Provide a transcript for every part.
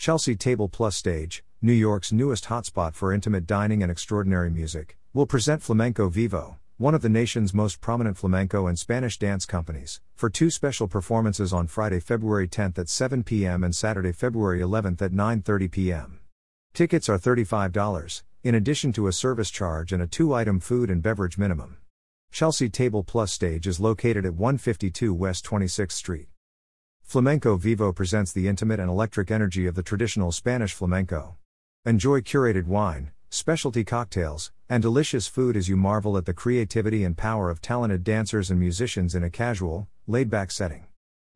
Chelsea Table Plus Stage, New York's newest hotspot for intimate dining and extraordinary music, will present Flamenco Vivo, one of the nation's most prominent flamenco and Spanish dance companies, for two special performances on Friday, February 10th at 7 p.m. and Saturday, February 11th at 9:30 p.m. Tickets are $35, in addition to a service charge and a two-item food and beverage minimum. Chelsea Table Plus stage is located at 152 West 26th Street. Flamenco Vivo presents the intimate and electric energy of the traditional Spanish flamenco. Enjoy curated wine, specialty cocktails, and delicious food as you marvel at the creativity and power of talented dancers and musicians in a casual, laid back setting.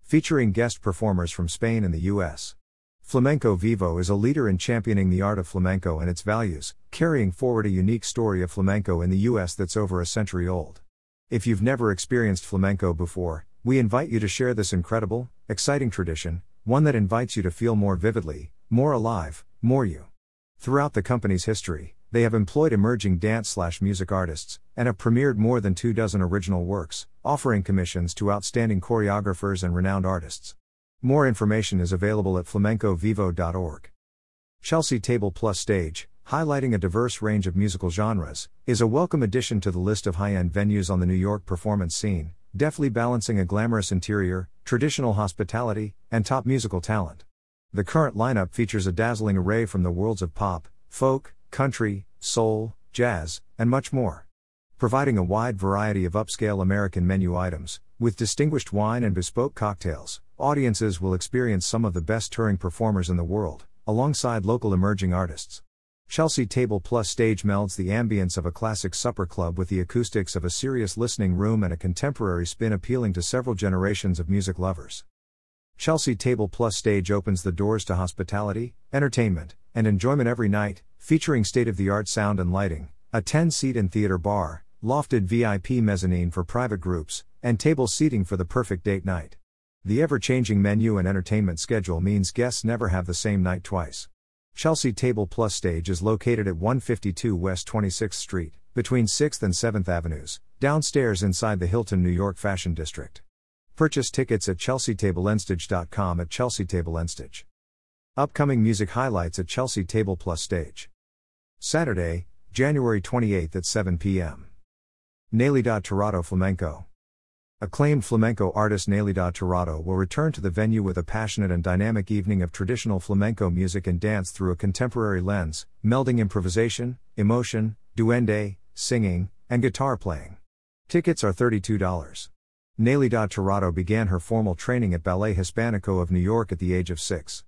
Featuring guest performers from Spain and the US. Flamenco Vivo is a leader in championing the art of flamenco and its values, carrying forward a unique story of flamenco in the US that's over a century old. If you've never experienced flamenco before, we invite you to share this incredible, exciting tradition, one that invites you to feel more vividly, more alive, more you. Throughout the company's history, they have employed emerging dance slash music artists and have premiered more than 2 dozen original works, offering commissions to outstanding choreographers and renowned artists. More information is available at flamencovivo.org. Chelsea Table Plus Stage, highlighting a diverse range of musical genres, is a welcome addition to the list of high-end venues on the New York performance scene, deftly balancing a glamorous interior, traditional hospitality, and top musical talent. The current lineup features a dazzling array from the worlds of pop, folk, country, soul, jazz, and much more. Providing a wide variety of upscale American menu items, with distinguished wine and bespoke cocktails, audiences will experience some of the best touring performers in the world, alongside local emerging artists. Chelsea Table Plus stage melds the ambience of a classic supper club with the acoustics of a serious listening room and a contemporary spin appealing to several generations of music lovers. Chelsea Table Plus stage opens the doors to hospitality, entertainment, and enjoyment every night, featuring state of the art sound and lighting, a 10 seat and theater bar, lofted VIP mezzanine for private groups, and table seating for the perfect date night. The ever changing menu and entertainment schedule means guests never have the same night twice. Chelsea Table Plus stage is located at 152 West 26th Street, between 6th and 7th Avenues, downstairs inside the Hilton New York Fashion District. Purchase tickets at chelseatableandstage.com at Chelsea Table Enstage. Upcoming music highlights at Chelsea Table Plus Stage. Saturday, January 28th at 7 p.m. Nélida Tirado Flamenco. Acclaimed flamenco artist Nélida Tirado will return to the venue with a passionate and dynamic evening of traditional flamenco music and dance through a contemporary lens, melding improvisation, emotion, duende, singing, and guitar playing. Tickets are $32. Nélida Tirado began her formal training at Ballet Hispanico of New York at the age of six.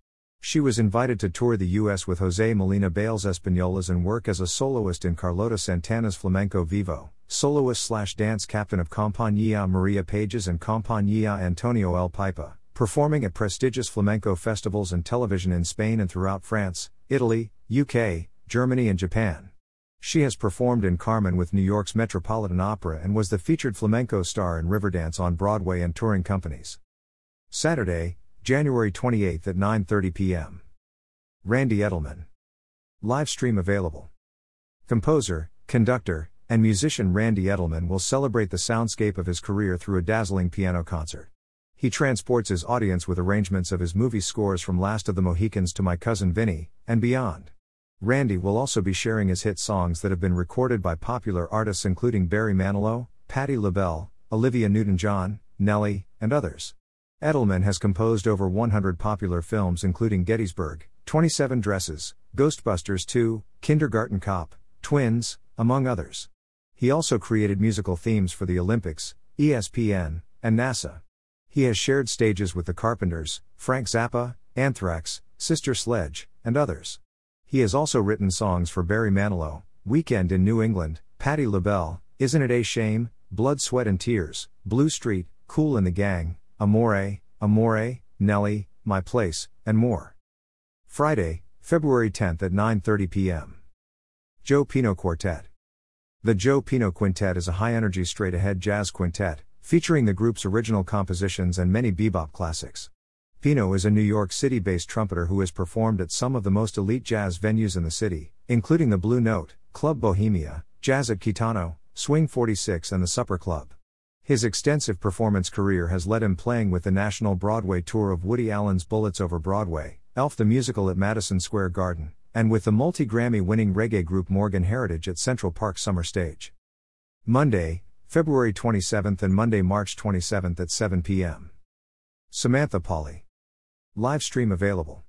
She was invited to tour the U.S. with Jose Molina Bailes Españoles and work as a soloist in Carlota Santana's Flamenco Vivo, soloist slash dance captain of Compañía Maria Pages and Compañía Antonio El Pipa, performing at prestigious flamenco festivals and television in Spain and throughout France, Italy, UK, Germany, and Japan. She has performed in Carmen with New York's Metropolitan Opera and was the featured flamenco star in Riverdance on Broadway and touring companies. Saturday, January 28 at 9:30 p.m. Randy Edelman. Live stream available. Composer, conductor, and musician Randy Edelman will celebrate the soundscape of his career through a dazzling piano concert. He transports his audience with arrangements of his movie scores from Last of the Mohicans to My Cousin Vinny, and beyond. Randy will also be sharing his hit songs that have been recorded by popular artists including Barry Manilow, Patti LaBelle, Olivia Newton John, Nelly, and others. Edelman has composed over 100 popular films including Gettysburg, 27 Dresses, Ghostbusters 2, Kindergarten Cop, Twins, among others. He also created musical themes for the Olympics, ESPN, and NASA. He has shared stages with the Carpenters, Frank Zappa, Anthrax, Sister Sledge, and others. He has also written songs for Barry Manilow, Weekend in New England, Patti LaBelle, Isn't It a Shame, Blood, Sweat and Tears, Blue Street, Cool and the Gang, Amore, Amore, Nelly, My Place, and more. Friday, February 10th at 9:30 p.m. Joe Pino Quartet. The Joe Pino Quintet is a high-energy straight-ahead jazz quintet, featuring the group's original compositions and many bebop classics. Pino is a New York City based trumpeter who has performed at some of the most elite jazz venues in the city, including the Blue Note, Club Bohemia, Jazz at Kitano, Swing 46, and the Supper Club. His extensive performance career has led him playing with the national Broadway tour of Woody Allen's Bullets Over Broadway, Elf the Musical at Madison Square Garden, and with the multi Grammy winning reggae group Morgan Heritage at Central Park Summer Stage. Monday, February 27th and Monday, March 27th at 7 p.m. Samantha Pauly. Live stream available.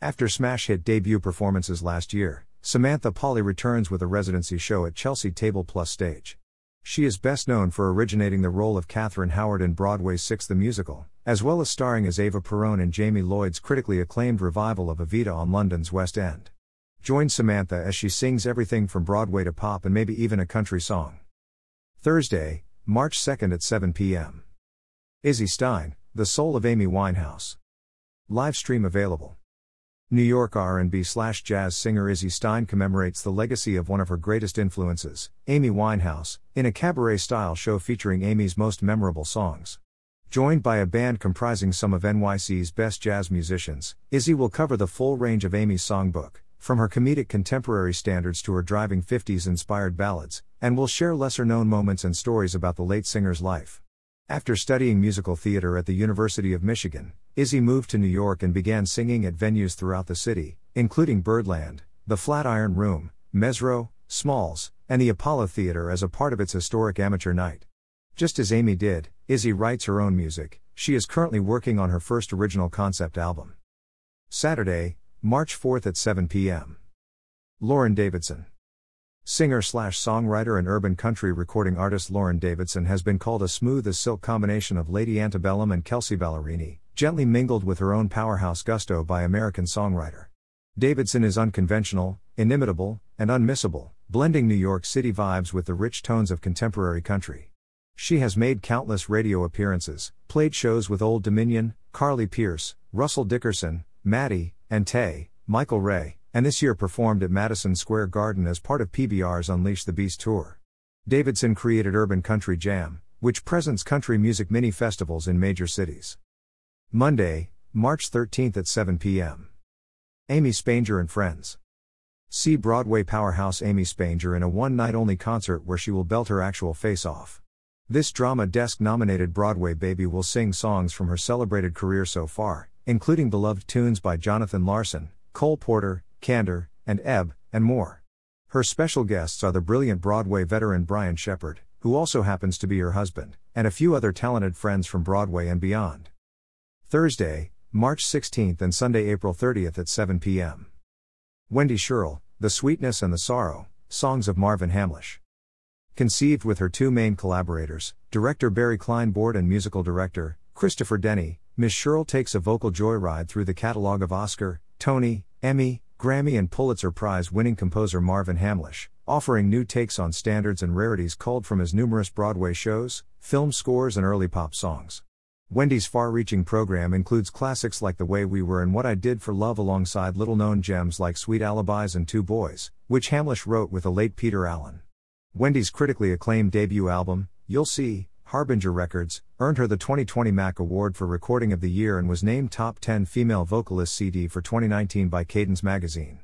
After smash hit debut performances last year, Samantha Pauly returns with a residency show at Chelsea Table Plus Stage. She is best known for originating the role of Catherine Howard in Broadway's Six the Musical, as well as starring as Eva Perón in Jamie Lloyd's critically acclaimed revival of Evita on London's West End. Join Samantha as she sings everything from Broadway to pop and maybe even a country song. Thursday, March 2nd at 7 p.m. Izzy Stein, The Soul of Amy Winehouse. Live stream available. New York R&B slash jazz singer Izzy Stein commemorates the legacy of one of her greatest influences, Amy Winehouse, in a cabaret-style show featuring Amy's most memorable songs. Joined by a band comprising some of NYC's best jazz musicians, Izzy will cover the full range of Amy's songbook, from her comedic contemporary standards to her driving 50s inspired ballads, and will share lesser known moments and stories about the late singer's life. After studying musical theater at the University of Michigan, Izzy moved to New York and began singing at venues throughout the city, including Birdland, the Flatiron Room, Mezzrow, Smalls, and the Apollo Theater as a part of its historic amateur night. Just as Amy did, Izzy writes her own music, she is currently working on her first original concept album. Saturday, March 4th at 7 p.m. Lauren Davidson. Singer slash songwriter and urban country recording artist Lauren Davidson has been called a smooth as silk combination of Lady Antebellum and Kelsea Ballerini, gently mingled with her own powerhouse gusto by American songwriter. Davidson is unconventional, inimitable, and unmissable, blending New York City vibes with the rich tones of contemporary country. She has made countless radio appearances, played shows with Old Dominion, Carly Pearce, Russell Dickerson, Maddie, and Tae, Michael Ray, and this year performed at Madison Square Garden as part of PBR's Unleash the Beast tour. Davidson created Urban Country Jam, which presents country music mini festivals in major cities. Monday, March 13th at 7 p.m. Amy Spanger and Friends. See Broadway powerhouse Amy Spanger in a one night only concert where she will belt her actual face off. This Drama Desk nominated Broadway baby will sing songs from her celebrated career so far, including beloved tunes by Jonathan Larson, Cole Porter, Kander, and Ebb, and more. Her special guests are the brilliant Broadway veteran Brian Shepherd, who also happens to be her husband, and a few other talented friends from Broadway and beyond. Thursday, March 16th and Sunday, April 30th at 7 p.m. Wendy Sherrill, The Sweetness and the Sorrow, Songs of Marvin Hamlisch. Conceived with her two main collaborators, director Barry Kleinbort and musical director, Christopher Denny, Ms. Sherrill takes a vocal joyride through the catalog of Oscar, Tony, Emmy, Grammy and Pulitzer Prize winning composer Marvin Hamlisch, offering new takes on standards and rarities culled from his numerous Broadway shows, film scores, and early pop songs. Wendy's far reaching program includes classics like The Way We Were and What I Did for Love alongside little known gems like Sweet Alibis and Two Boys, which Hamlisch wrote with the late Peter Allen. Wendy's critically acclaimed debut album, You'll See, Harbinger Records, earned her the 2020 MAC Award for Recording of the Year and was named Top 10 Female Vocalist CD for 2019 by Cadence Magazine.